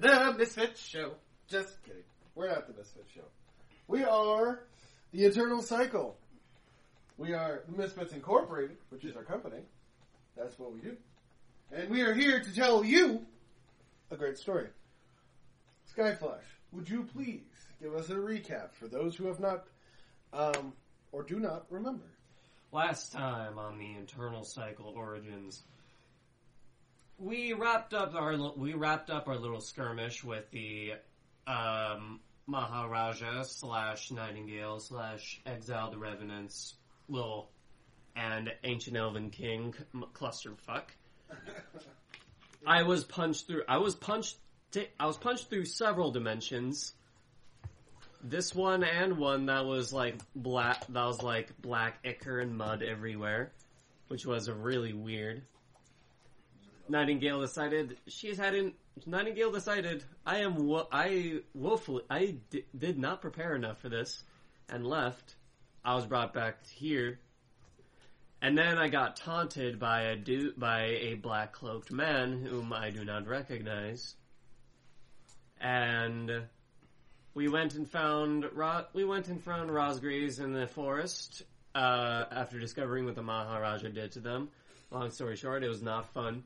the Misfit Show. Just kidding. We're not the Misfit Show. We are the Eternal Cycle. We are the Misfits Incorporated, which is our company. That's what we do. And we are here to tell you a great story. Skyflash, would you please give us a recap for those who have not um, or do not remember? Last time on the Eternal Cycle Origins, we wrapped up our we wrapped up our little skirmish with the um, Maharaja slash Nightingale slash Exiled Revenants little and Ancient Elven King clusterfuck. I was punched through. I was punched. T- I was punched through several dimensions. This one and one that was like black. That was like black ichor and mud everywhere, which was really weird. Nightingale decided she's hadn't. Nightingale decided I am. Wo- I woefully. I did not prepare enough for this, and left. I was brought back here, and then I got taunted by a dude by a black cloaked man whom I do not recognize, and we went and found Ro- we went and found Rosgreaves in the forest uh, after discovering what the Maharaja did to them. Long story short, it was not fun.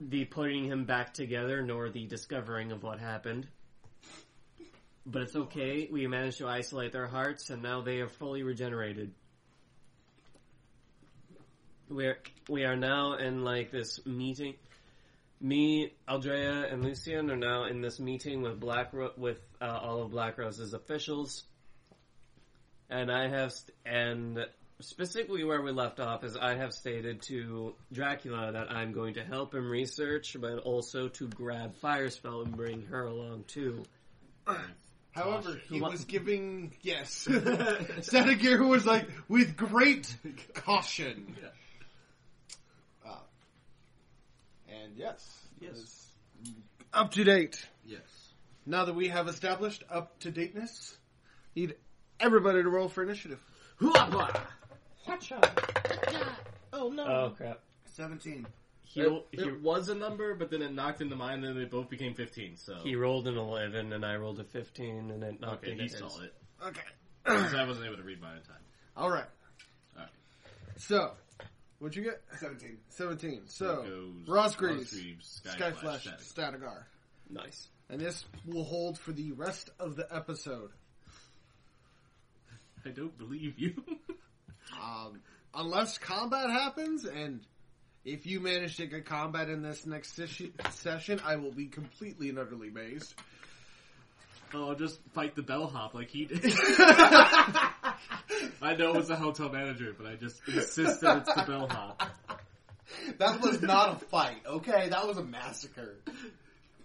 The putting him back together, nor the discovering of what happened. But it's okay. We managed to isolate their hearts, and now they are fully regenerated. We're we are now in like this meeting. Me, Aldrea, and Lucian are now in this meeting with Black Ro- with uh, all of Black Rose's officials, and I have st- and specifically where we left off is I have stated to Dracula that I'm going to help him research, but also to grab Firespell and bring her along too. However, he What- was giving yes. Stenigir was like with great caution. Uh, and yes, Yes. it's up to date. Yes. Now that we have established up to dateness, need everybody to roll for initiative. Oh no! Oh crap! 17. He It, he, it was a number, but then it knocked into mine, and then they both became 15, so. he rolled an eleven, and I rolled a fifteen, and it knocked okay, into he his. saw it. Okay. Because I wasn't able to read mine in time. All right. Alright. So, what'd you get? 17. 17. So, Goes Rosgreaves, Rosgreaves, Skyflash, Static. Statigar. Nice. And this will hold for the rest of the episode. I don't believe you. Um, unless combat happens, and if you manage to get combat in this next session, session I will be completely and utterly amazed. oh, I'll just fight the bellhop like he did. I know it was a hotel manager, but I just insist that it's the bellhop. That was not a fight, okay? That was a massacre.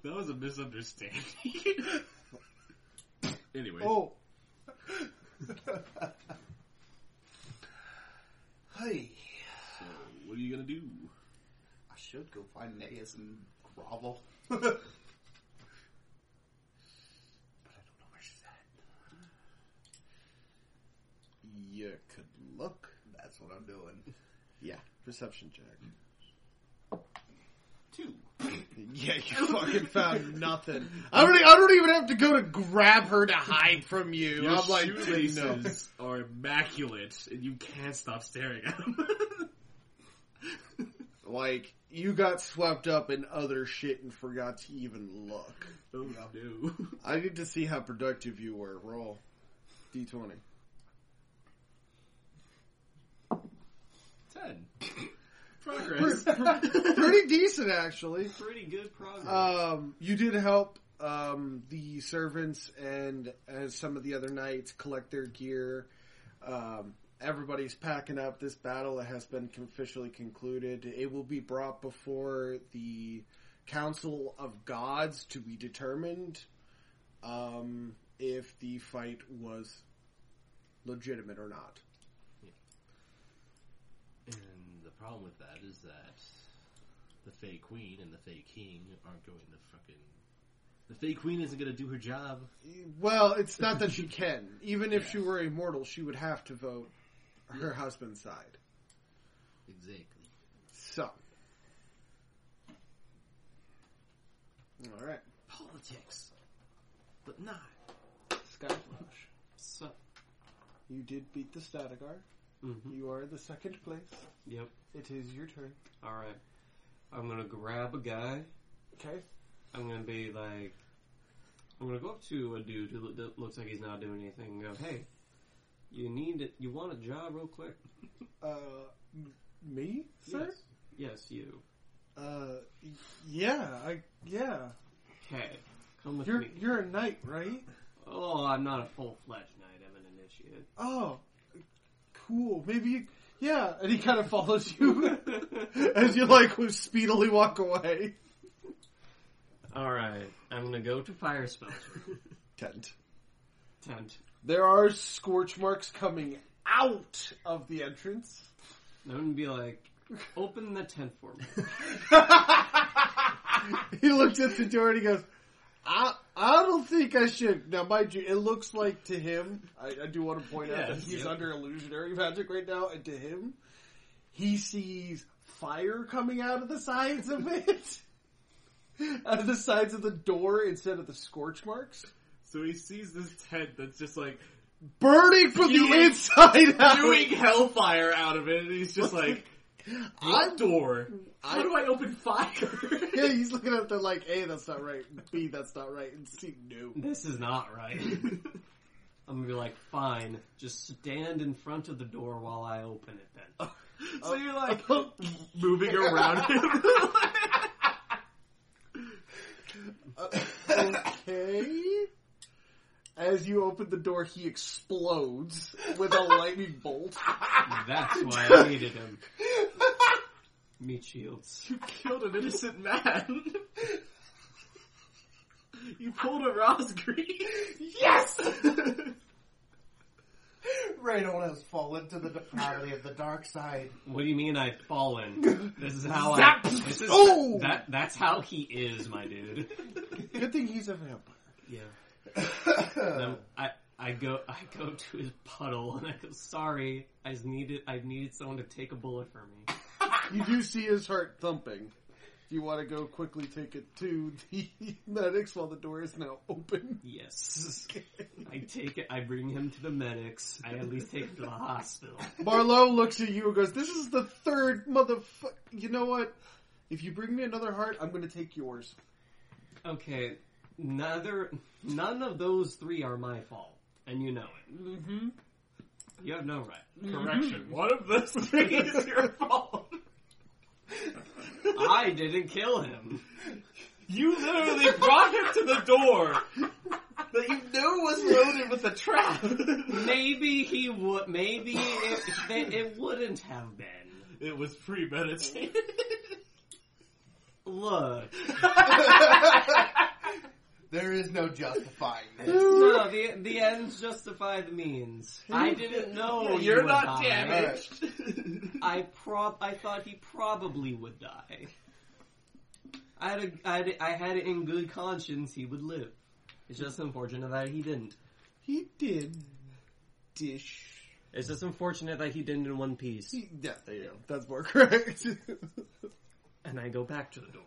That was a misunderstanding. anyway, Oh, Hey. so what are you gonna do? I should go find Naeus and grovel. but I don't know where she's at. you could look. That's what I'm doing. Yeah, perception check. Two. Yeah, you fucking found nothing. I don't. I don't even have to go to grab her to hide from you. Your I'm like, shoelaces are immaculate, and you can't stop staring at them. like you got swept up in other shit and forgot to even look. oh no. I need to see how productive you were. Roll d20. Ten. Progress. Pretty decent, actually. Pretty good progress. Um, you did help um, the servants and as some of the other knights collect their gear. Um, everybody's packing up. This battle has been officially concluded. It will be brought before the Council of Gods to be determined um, if the fight was legitimate or not. And the problem with that is that the Fey Queen and the Fey King aren't going to fucking. The Fey Queen isn't going to do her job. Well, it's not that she can. Even if she were immortal, she would have to vote her husband's side. Exactly. So. All right. Politics, but not. Skyflash. So, You did beat the Statigar. Mhm. You are the second place. Yep. It is your turn. All right. I'm gonna grab a guy. Okay. I'm gonna be like, I'm gonna go up to a dude who lo- looks like he's not doing anything and go, "Hey, you need it? You want a job, real quick?" Uh, m- me, sir? Yes. Yes, you. Uh, y- yeah, I yeah. Okay, come with You're me. you're a knight, right? Oh, I'm not a full fledged knight. I'm an initiate. Oh, cool. Maybe yeah. And he kind of follows you as you like speedily walk away. All right, I'm gonna go to Firespell's Tent. tent. There are scorch marks coming out of the entrance. I'm gonna be like, open the tent for me. he looks at the door and he goes, I, I don't think I should. Now, mind you, it looks like to him, I, I do want to point out that Yes. he's Yep. under illusionary magic right now, and to him, he sees fire coming out of the sides of it. out of the sides of the door instead of the scorch marks. So he sees this tent that's just like Burning from the Spewing- inside out. spewing hellfire out of it, and he's just like, I'm- door? How do I open fire?" Yeah, he's looking at it like, A, that's not right. B, that's not right. And C, no. This is not right. I'm gonna be like, fine, just stand in front of the door while I open it then. so you're like moving around him. Okay. As you open the door, he explodes with a lightning bolt. That's why I needed him. Meat shields. you killed an innocent man. you pulled a Ross Green. Yes! Radon has fallen to the depravity of the dark side. What do you mean I've fallen? This is how Zap! I. This is Oh! that. That's how he is, my dude. Good thing he's a vampire. Yeah. Then I I go I go to his puddle and I go, sorry, I needed I needed someone to take a bullet for me. You do see his heart thumping. Do you want to go quickly take it to the medics while the door is now open? Yes. I take it I bring him to the medics. I at least take him to the hospital. Barlow looks at you and goes, This is the third motherfucker. You know what? If you bring me another heart, I'm going to take yours. Okay. Neither none of those three are my fault. And you know it. Mm-hmm. You have no right. Correction. One of those three is your fault. I didn't kill him. You literally brought him to the door that you knew was loaded with a trap. Maybe he would. Maybe it, it, it wouldn't have been. It was premeditated. Look, There is no justifying this. no, the the ends justify the means. I didn't know he You're would not die. damaged. I prob I thought he probably would die. I had, a, I had a, I had it in good conscience he would live. It's just unfortunate that he didn't. He did dish. It's just unfortunate that he didn't in one piece. He, yeah, there you go. That's more correct. And I go back to the door.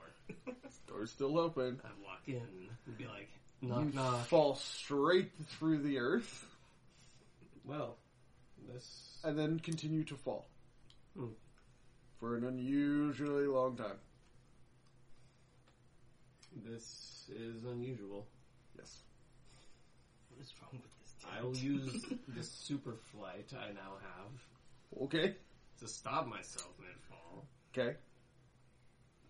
Door's still open. I walk in and be like, knock you knock. fall straight through the earth Well, this and then continue to fall Hmm. for an unusually long time. this is unusual. Yes. What is wrong with this I'll use this super flight I now have Okay. to stop myself mid fall. Okay.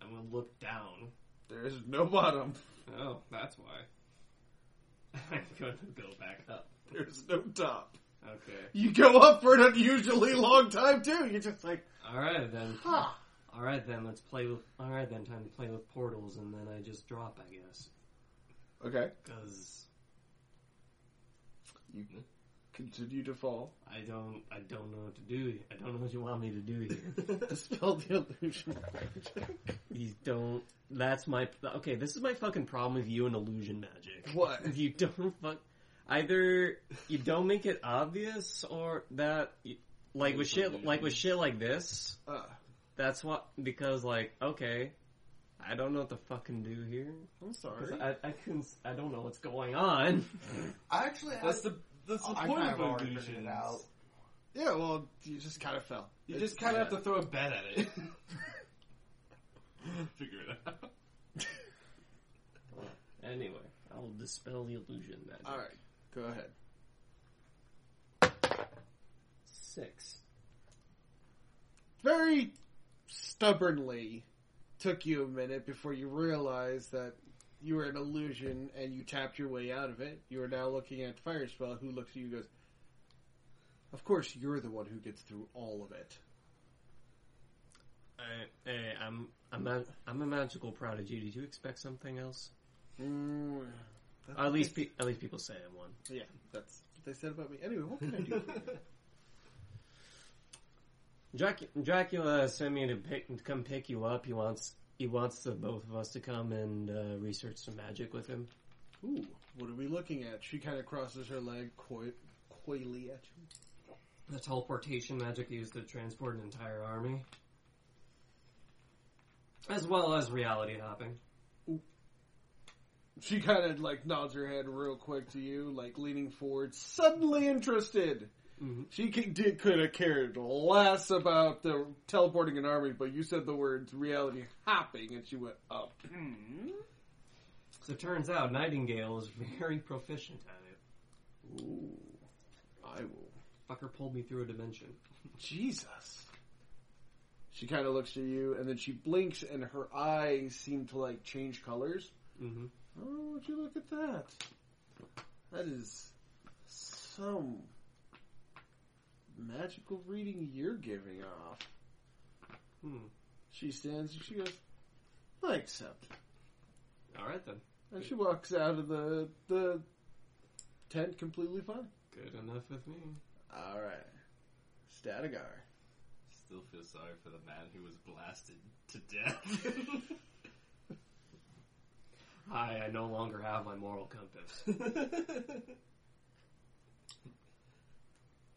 I'm gonna look down. There is no bottom. Oh, that's why. I'm gonna go back up. There's no top. Okay. You go up for an unusually long time too. You're just like, Alright then. huh. Alright then, let's play with. Alright then, time to play with portals and then I just drop, I guess. Okay. Because You hmm? Continue to fall. I don't. I don't know what to do. I don't know what you want me to do here. Dispel the illusion magic. you don't. That's my. Okay, this is my fucking problem with you and illusion magic. What? You don't fuck. Either you don't make it obvious, or that, like with shit, like with shit like this. Uh, That's what because like okay, I don't know what to fucking do here. I'm sorry. I, I couldn't. I don't know what's going on. I actually, I, That's the that's the I point kind of of already figured illusions. out. yeah, well, you just kind of fell. You It's- just kind of yeah. have to throw a bet at it. Figure it out. anyway, I'll dispel the illusion magic. All right, go ahead. Six. Very stubbornly took you a minute before you realized that you were an illusion and you tapped your way out of it. You are now looking at Firespell, who looks at you and goes, Of course, you're the one who gets through all of it. I, I, I'm I'm a, I'm a magical prodigy. Did you expect something else? Mm, At least pe- at least people say I'm one. yeah, that's what they said about me. Anyway, what can I do for you? Drac- Dracula sent me to pick to come pick you up. He wants he wants the both of us to come and uh, research some magic with him. Ooh, what are we looking at? She kind of crosses her leg coy- coyly at you. The teleportation magic used to transport an entire army, as well as reality hopping. She kind of like nods her head real quick to you, like leaning forward, suddenly interested. Mhm. She could, did, could have cared less about the teleporting an army, but you said the words reality hopping, and she went up. So it turns out Nightingale is very proficient at it. Ooh, I will. Fucker pulled me through a dimension. Jesus. She kind of looks at you, and then she blinks, and her eyes seem to like change colors. Mm-hmm. Oh, would you look at that? That is some magical reading you're giving off. Hmm. She stands and she goes, I accept. All right then. And she walks out of the the tent completely fine. Good enough with me. Alright. Statigar. Still feel sorry for the man who was blasted to death. Hi, I no longer have my moral compass.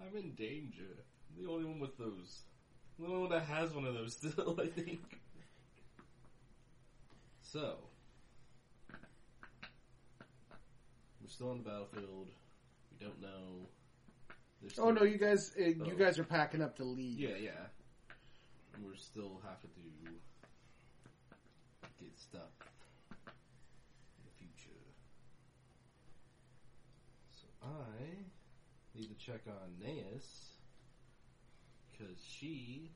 I'm in danger. I'm the only one with those. I'm the only one that has one of those still, I think. So. We're still on the battlefield. We don't know. There's Oh no, you guys uh, you Oh. guys are packing up to leave. Yeah, yeah. And we're still having to get stuff in the future. So I need to check on Naeus because she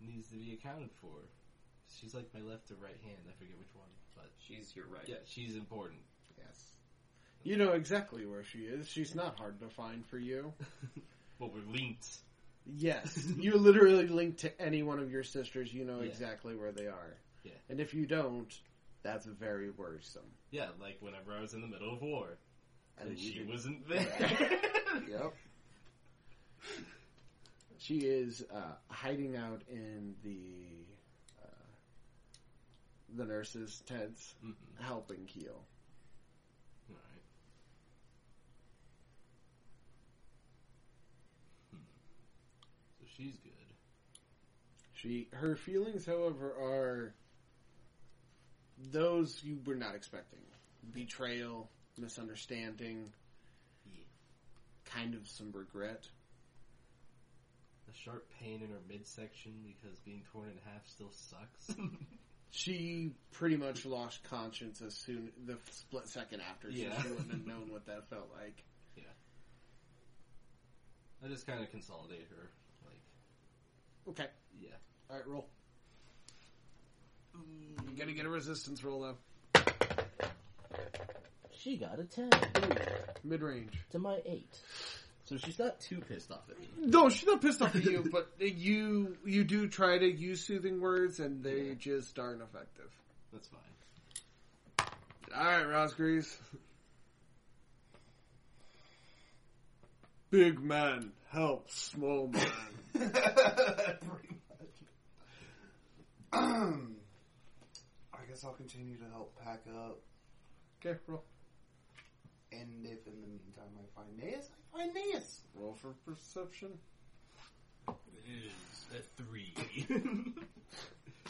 needs to be accounted for. She's like my left or right hand. I forget which one, but She's your right. yeah, she's important. Yes. You know exactly where she is. She's not hard to find for you. Well, we're linked. Yes, you literally link to any one of your sisters. You know Yeah. exactly where they are. Yeah. And if you don't, that's very worrisome. Yeah, like whenever I was in the middle of war, and, And she did- wasn't there. Yep. She is uh, hiding out in the uh, the nurses' tents, Mhm. helping Keel. Hmm. So she's good. She her feelings, however, are those you were not expecting: betrayal, misunderstanding, Yeah. kind of some regret. A sharp pain in her midsection because being torn in half still sucks. She pretty much lost conscience as soon the split second after, so Yeah. she wouldn't have known what that felt like. Yeah. I just kind of consolidate her. Like, Okay, yeah. all right, roll. Mm. You gotta get a resistance roll though. She got a 10 Mid range. to my 8. So she's not too pissed off at me. No, she's not pissed off at you, but you you do try to use soothing words, and they Yeah. just aren't effective. That's fine. All right, Rosgreaves. Big man help small man. Pretty much. I guess I'll continue to help pack up, okay, roll. And if in the meantime I find Naeus, I find Naeus. Roll for perception. It is a three.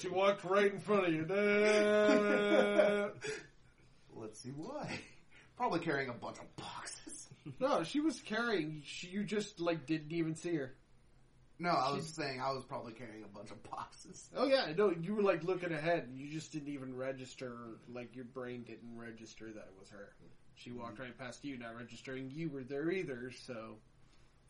She walked right in front of you. Let's see why. Probably carrying a bunch of boxes. no, she was carrying. She, you just like didn't even see her. No, I was saying I was probably carrying a bunch of boxes. Oh yeah, no, you were like looking ahead. and You just didn't even register. Like your brain didn't register that it was her. She walked right past you, not registering you were there either. So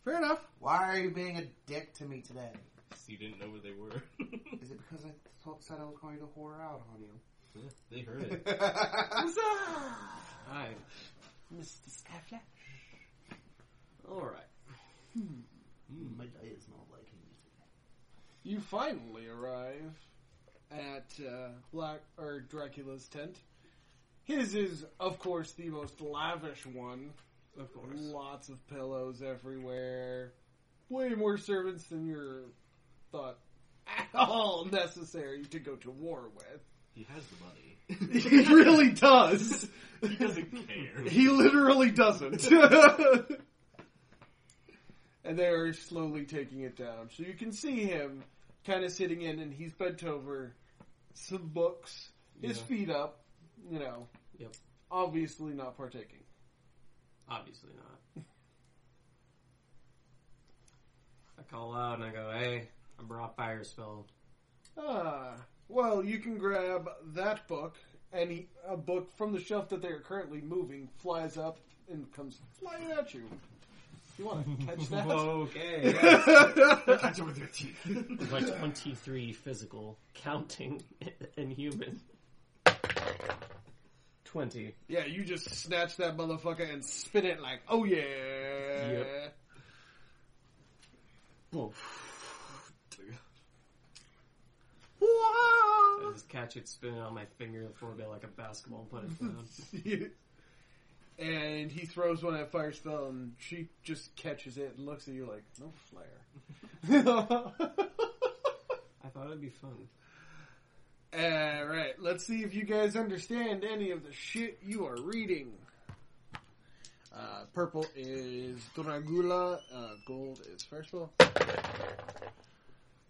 fair enough. Why are you being a dick to me today? So you didn't know where they were. Is it because I thought, said I was going to whore out on you? Yeah, they heard it. Hi. Mr. Skyflash. Alright. My day is not liking me today. You finally arrive at uh, Black or Dracula's tent. His is, of course, the most lavish one. Of course. Lots of pillows everywhere. Way more servants than you're thought at all necessary to go to war with. He has the money. He really does. he doesn't care. He literally doesn't. and they are slowly taking it down. So you can see him kind of sitting in, and he's bent over, some books, his Yeah. feet up, you know. Yep. Obviously not partaking. Obviously not. I call out and I go, hey, I brought Firespell. Ah, well, you can grab that book, and he, a book from the shelf that they are currently moving flies up and comes flying at you. You want to catch that? Okay. Catch it with your teeth. My 23 physical, counting, and human. 20. Yeah, you just snatch that motherfucker and spin it like, oh yeah. Yep. Whoa. I just catch it spinning on my finger for a bit like a basketball and put it down. and he throws one at Firespell, and she just catches it and looks at you like, no flare. I thought it'd be fun. Alright, let's see if you guys understand any of the shit you are reading. Uh, purple is Dracula, uh, gold is first Firespell.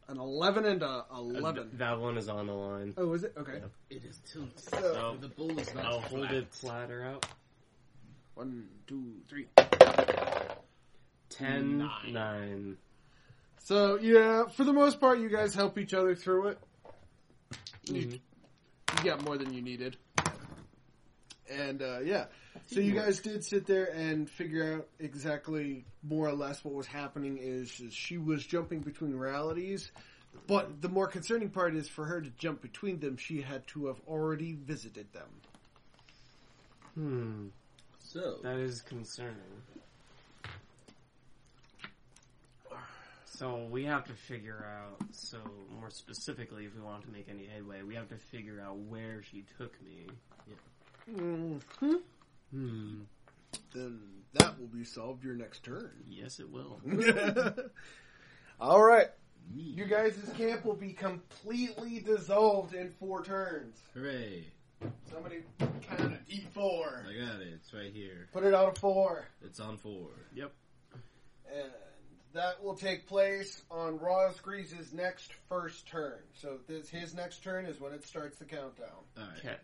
An 11 and a 11. That one is on the line. Oh, is it? Okay. It is tilted. So, Oh. The bull is not I'll flat. hold it platter out. one, two, three. 10, Nine. 9. So, yeah, for the most part, you guys help each other through it. You, Mhm. you got more than you needed. And, uh, yeah. So you guys did sit there and figure out exactly more or less what was happening is, is she was jumping between realities. But the more concerning part is for her to jump between them, she had to have already visited them. Hmm. So, That is concerning. So we have to figure out, so more specifically, if we want to make any headway, we have to figure out where she took me. Mm-hmm. Hmm. Then that will be solved your next turn. Yes, it will. All right. You guys' camp will be completely dissolved in four turns. hooray. Somebody count a D4. I got it. It's right here. Put it on a four. It's on four. And that will take place on Rosgreaves's next first turn. So this his next turn is when it starts the countdown. Alright. Okay.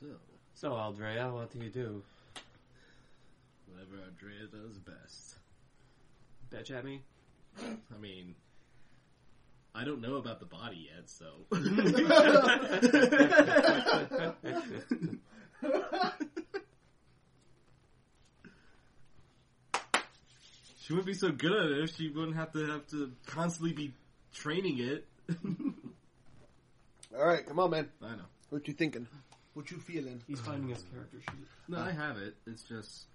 So, So, Aldrea, what do you do? whatever Aldrea does best. Bitch at me? I mean, I don't know about the body yet, so. she wouldn't be so good at it if she wouldn't have to have to constantly be training it. All right, come on, man. I know. What you thinking? What you feeling? He's finding his character sheet. No, I have it. It's just,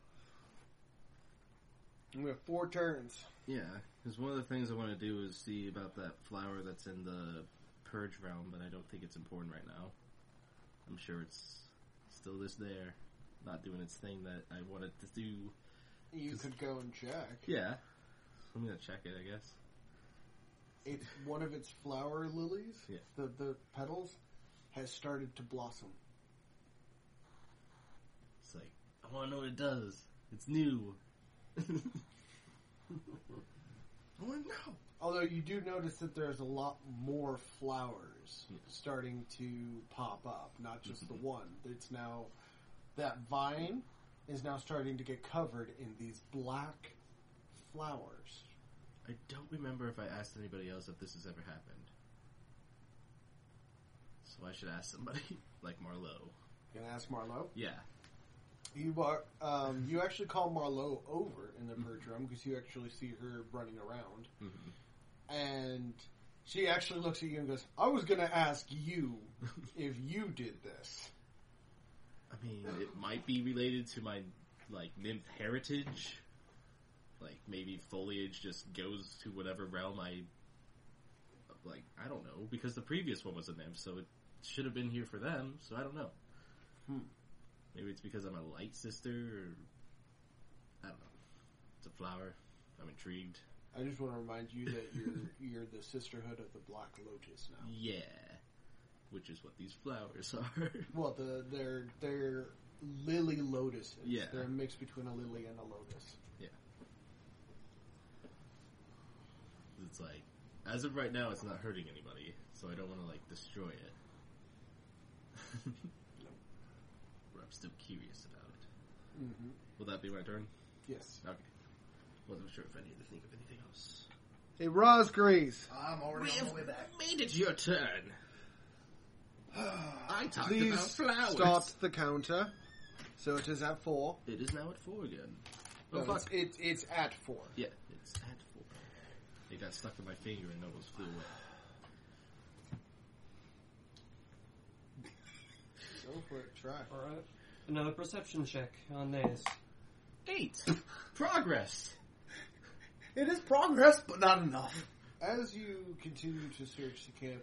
We have four turns. yeah. Because one of the things I want to do is see about that flower that's in the purge realm, but I don't think it's important right now. I'm sure it's still this there, not doing its thing that I wanted to do. You could go and check. Yeah. I'm gonna check it, I guess. It's one of its flower lilies. Yeah. The the petals has started to blossom. It's like, I want to know what it does. It's new. I want to know. Although you do notice that there's a lot more flowers starting to pop up, not just the mm-hmm. one. It's now that vine is now starting to get covered in these black flowers. I don't remember if I asked anybody else if this has ever happened. So I should ask somebody, like Marlowe. Gonna ask Marlowe. Yeah. You are um, you actually call Marlowe over in the purge room because you actually see her running around, hmm and she actually looks at you and goes, "I was gonna ask you if you did this." I mean, it might be related to my, like, nymph heritage. Like, maybe foliage just goes to whatever realm I. Like, I don't know. Because the previous one was a nymph, so it should have been here for them, so I don't know. Hmm. Maybe it's because I'm a light sister, or. I don't know. It's a flower. I'm intrigued. I just want to remind you that you're you're the sisterhood of the Black Lotus now. Yeah. Which is what these flowers are. Well, the they're they're lily lotuses. Yeah. they're a mix between a lily and a lotus. Yeah. It's like, as of right now, it's not hurting anybody, so I don't want to, like, destroy it. but I'm still curious about it. Mm-hmm. Will that be my turn? Yes. Okay. Wasn't sure if I needed to think of anything else. Hey, Rosgreaves. I'm already on my way back. made it your turn. I talked Please about flowers. start the counter. So it is at four. It is now at four again. Oh, No, fuck. it's, it's it's at four. Yeah, it's at four. It got stuck in my finger and almost flew away. Go for it. Try. Alright. Another perception check on this. Eight. Progress. It is progress, but not enough. As you continue to search the camp,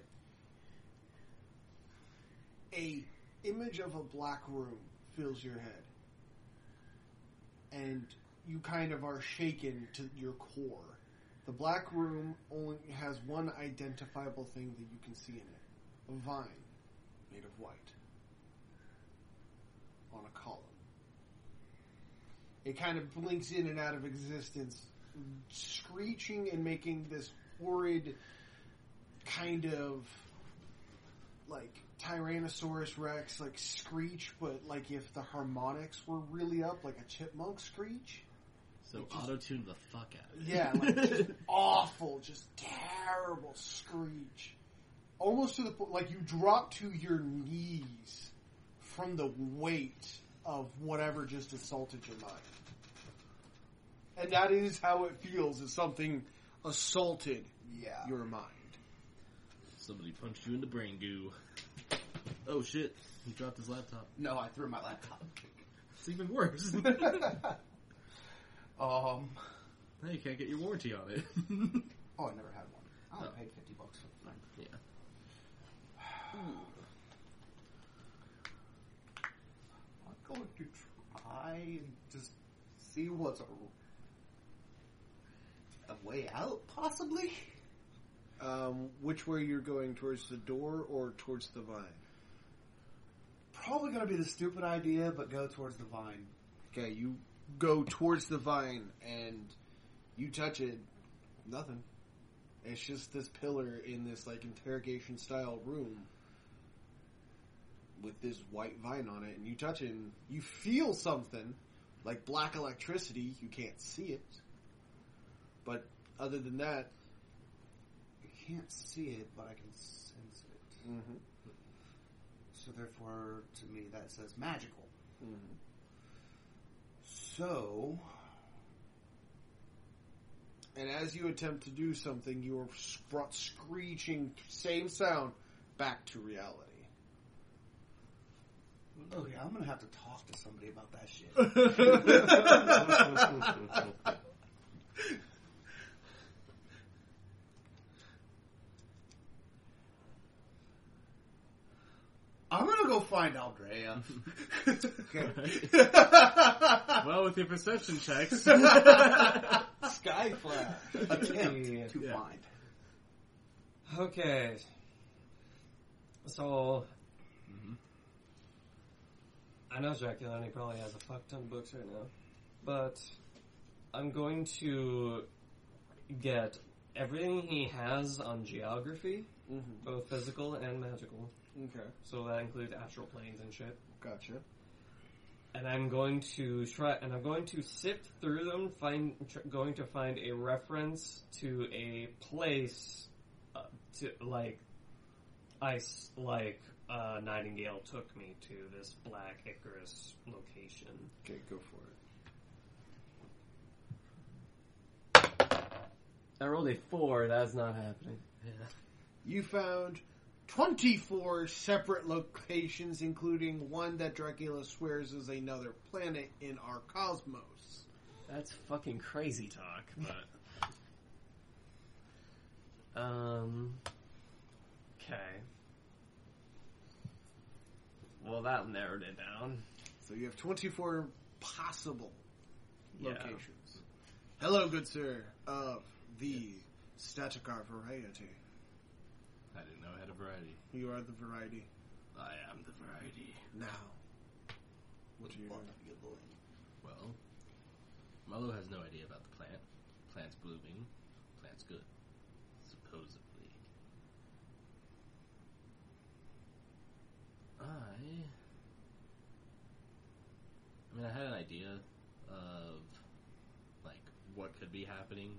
a image of a black room fills your head, and you kind of are shaken to your core. The black room only has one identifiable thing that you can see in it: a vine made of white on a column. It kind of blinks in and out of existence, screeching and making this horrid kind of like Tyrannosaurus Rex like screech, but like if the harmonics were really up, like a chipmunk screech. So auto tune the fuck out of it. Yeah, like just awful, just terrible screech. Almost to the point, like you drop to your knees from the weight of whatever just assaulted your mind. And that is how it feels as something assaulted Yeah. your mind. Somebody punched you in the brain goo. Oh shit, he dropped his laptop. No, I threw my laptop. It's even worse. Um. now you can't get your warranty on it. Oh, I never had one. I only Oh. paid fifty bucks for the thing. yeah. I'm going to try and just see what's a, a way out, possibly. Um, which way you're going towards the door or towards the vine? Probably going to be the stupid idea, but go towards the vine. Okay, you go towards the vine and you touch it, nothing. It's just this pillar in this like interrogation style room with this white vine on it, and you touch it and you feel something like black electricity. You can't see it, but other than that, I can't see it, but I can sense it. mm-hmm, So therefore, to me, that says magical. mm-hmm. So, and as you attempt to do something, you are brought screeching, same sound, back to reality. oh yeah, I'm gonna have to talk to somebody about that shit. I'm gonna go find Aldrea. Okay. well, with your perception checks, Skyflash. Attempt to Yeah. find. Okay. So. Mhm. I know Dracula, and he probably has a fuck ton of books right now. But I'm going to get everything he has on geography, Mm-hmm. both physical and magical. Okay, So that includes astral planes and shit. gotcha. And I'm going to try, and I'm going to sift through them, find, tr- going to find a reference to a place, uh, to like, ice, like uh, Nightingale took me to this Black Icarus location. Okay, go for it. I rolled a four. That's not happening. Yeah. You found 24 separate locations, including one that Dracula swears is another planet in our cosmos. That's fucking crazy talk, but. um. Okay. Well, that narrowed it down. So you have 24 possible Yeah. locations. Hello, good sir, of the Statigar variety. I didn't know I had a variety. You are the variety. I am the variety. Now, what do you want do? are you doing? Well, Marlowe has no idea about the plant. Plant's blooming. Plant's good. Supposedly. I. I mean, I had an idea of, like, what could be happening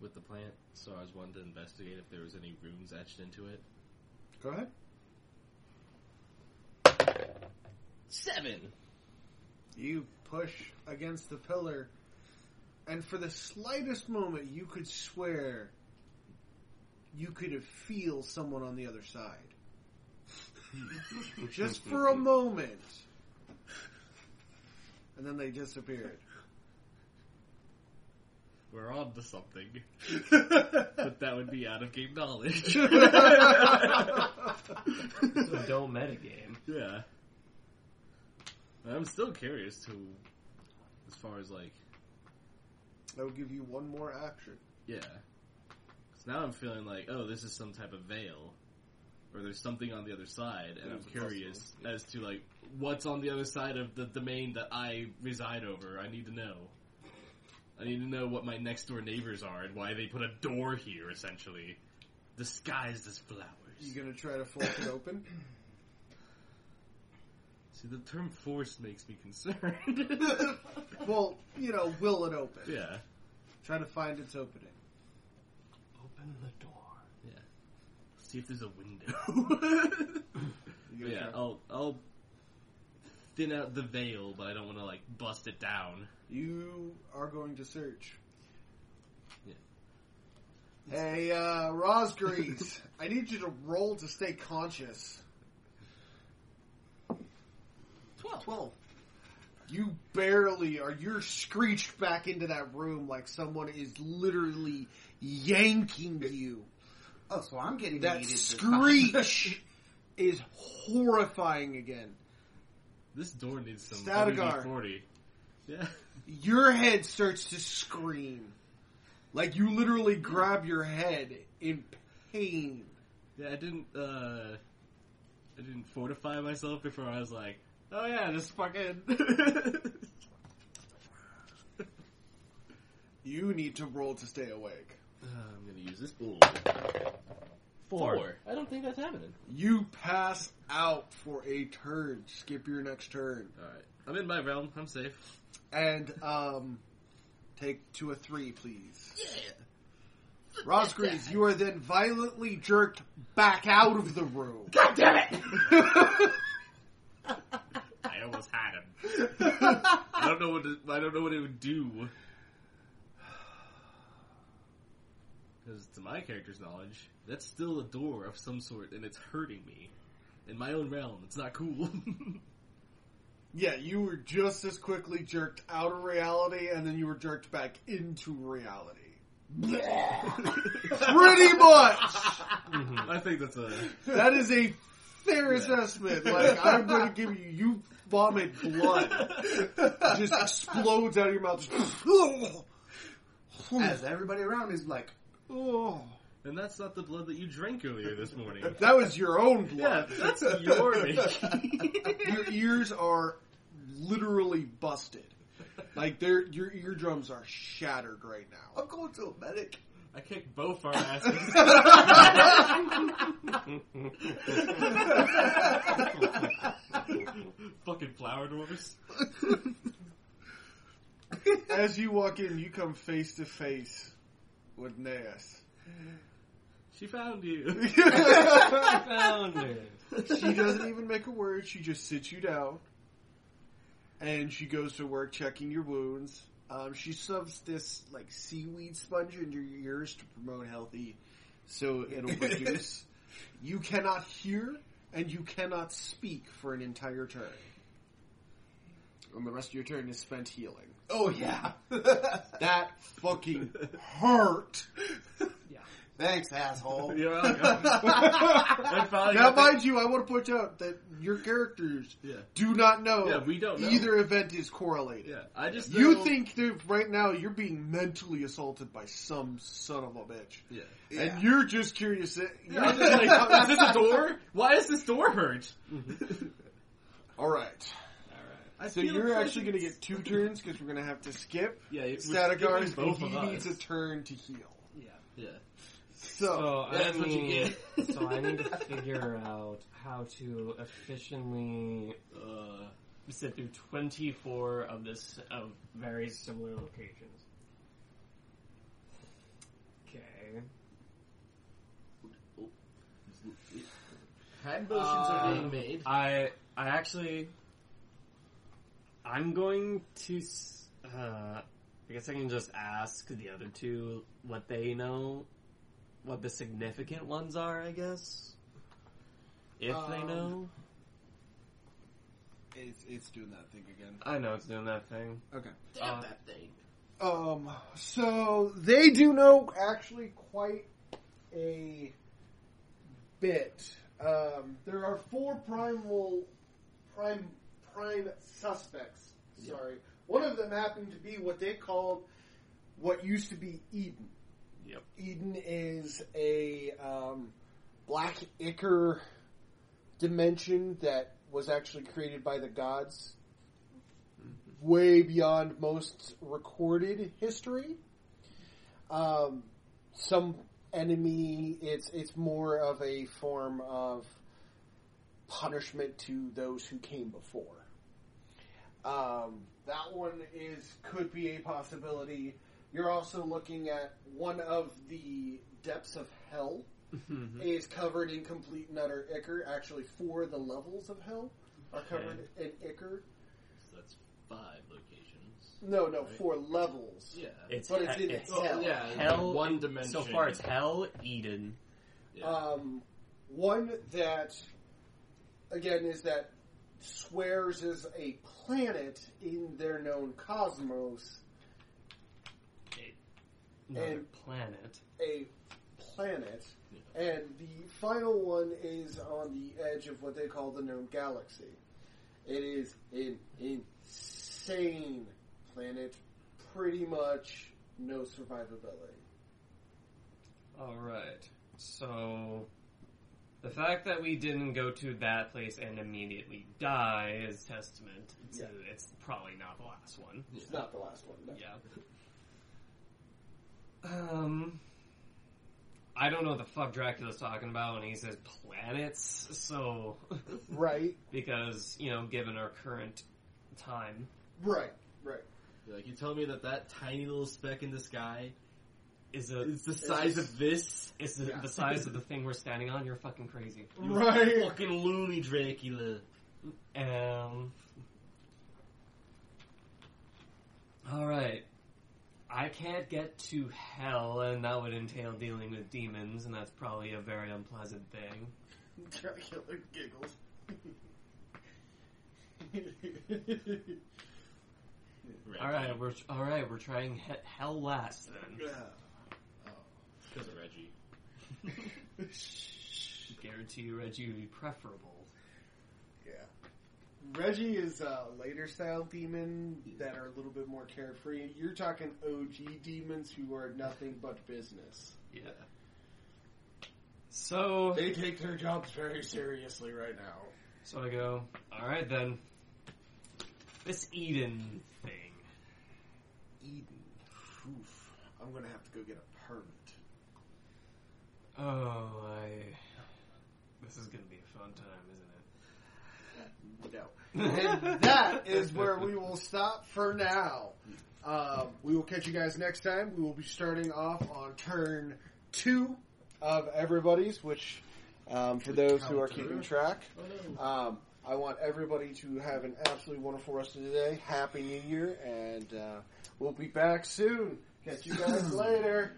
with the plant, so I was wanting to investigate if there was any runes etched into it. Go ahead. Seven! You push against the pillar, and for the slightest moment, you could swear you could feel someone on the other side. Just for a moment. And then they disappeared. We're on to something. but that would be out of game knowledge. So don't metagame. Yeah. I'm still curious to, as far as like, That will give you one more action. yeah. Because now I'm feeling like, oh, this is some type of veil, or there's something on the other side, and I'm There's a curious as to like what's on the other side of the domain that I reside over. I need to know. I need to know what my next door neighbors are and why they put a door here, essentially, disguised as flowers. You gonna try to force it open? See, the term "force" makes me concerned. well, you know, will it open? yeah. Try to find its opening. Open the door. Yeah. See if there's a window. You gonna yeah, try- I'll I'll thin out the veil, but I don't want to like bust it down. You are going to search. Yeah. Hey, uh, Rosgreaves, I need you to roll to stay conscious. Twelve. Twelve. You barely are. You're screeched back into that room like someone is literally yanking you. Oh, so I'm getting That needed this screech is horrifying again. This door needs some Statigar. forty. Yeah. Your head starts to scream. Like you literally grab your head in pain. Yeah, I didn't uh I didn't fortify myself before I was like, oh yeah, this fucking You need to roll to stay awake. Uh, I'm gonna use this. Ooh. Four. I don't think that's happening. You pass out for a turn. Skip your next turn. Alright. I'm in my realm, I'm safe. And um take to a three, please. Yeah. Rosgreaves, you are then violently jerked back out of the room. God damn it! I almost had him. I don't know what it, I don't know what it would do. Because to my character's knowledge, that's still a door of some sort, and it's hurting me in my own realm. It's not cool. yeah, you were just as quickly jerked out of reality, and then you were jerked back into reality. Pretty much. I think that's a That is a fair assessment. Like I'm going to give you, you vomit blood, just explodes out of your mouth. As everybody around is like, oh, and that's not the blood that you drank earlier this morning. that was your own yeah, blood. that's your making. your ears are literally busted. Like they're your eardrums are shattered right now. I'm going to a medic. I kicked both our asses. Fucking flower dwarfs. As you walk in, you come face to face with Naeus. She found you. Found it. She doesn't even make a word. She just sits you down, and she goes to work checking your wounds. Um, she shoves this like seaweed sponge into your ears to promote healthy, so it'll reduce. you cannot hear and you cannot speak for an entire turn. And the rest of your turn is spent healing. Oh yeah. That fucking hurt. Yeah. Thanks, asshole. You're welcome. Now, got that- mind you, I want to point out that your characters Yeah. do not know. Yeah, we don't know. Either event is correlated. Yeah, I just You know- think that right now you're being mentally assaulted by some son of a bitch, Yeah. Yeah. and you're just curious. That, Yeah, I'm just like, is this a door? Why does this door hurt? All right. I So feel you're actually going to get two turns because we're going to have to skip Yeah, we're Statigars, skipping both and of he needs a turn to heal. Yeah. So, So Yeah, I that's what you mean, get. so I need to figure out how to efficiently uh, sit through 24 of this of very similar locations. Okay. Hand motions are Um, being made. I I actually I'm going to uh I guess I can just ask the other two what they know what the significant ones are, I guess. If they Um, know. it's, it's doing that thing again. I know it's doing that thing. Okay. Damn uh, that thing. Um, so they do know actually quite a bit. Um, there are four primal, prime, prime suspects. Sorry, one of them happened to be what they called what used to be Eden. Yep. Eden is a um, black ichor dimension that was actually created by the gods way beyond most recorded history. Um, some enemy, it's it's more of a form of punishment to those who came before. Um, that one is could be a possibility. You're also looking at one of the depths of hell is covered in complete and utter ichor. Actually, four of the levels of hell are covered in ichor. So that's five locations. No, no, Right. four levels. Yeah. It's, But it's in it's hell. yeah, hell one dimension. So far, it's hell, Eden. Yeah. Um, one that, again, is that swears is a planet in their known cosmos, Another And- planet. a planet, and the final one is on the edge of what they call the known galaxy. It is an insane planet, pretty much no survivability. Alright. So, the fact that we didn't go to that place and immediately die is testament to Yeah. it's probably not the last one. It's not the last one. no. Yeah. Um, I don't know what the fuck Dracula's talking about when he says planets, so, Right, because, you know, given our current time. right, right. Like, you tell me that that tiny little speck in the sky Is a, is the size of this? is the, Yeah. the size of the thing we're standing on? You're fucking crazy. You Right. Fucking loony Dracula. Um. Alright. I can't get to hell, and that would entail dealing with demons, and that's probably a very unpleasant thing. Dracula giggles. Alright, we're alright. We're trying he- hell last then. Because of Reggie. I guarantee you, Reggie would be preferable. Yeah. Reggie is a later style demon that are a little bit more carefree. You're talking OG demons who are nothing but business. Yeah. So, They take their jobs very seriously right now. so I go. All right then. This Eden thing. Eden. Oof. I'm gonna have to go get a permit. Oh, I. This is gonna be a fun time, isn't it? No. And that is where we will stop for now. Um, we will catch you guys next time. We will be starting off on turn two of everybody's, which, um, for those who are keeping track, um, I want everybody to have an absolutely wonderful rest of the day. Happy New Year, and uh, we'll be back soon. Catch you guys later.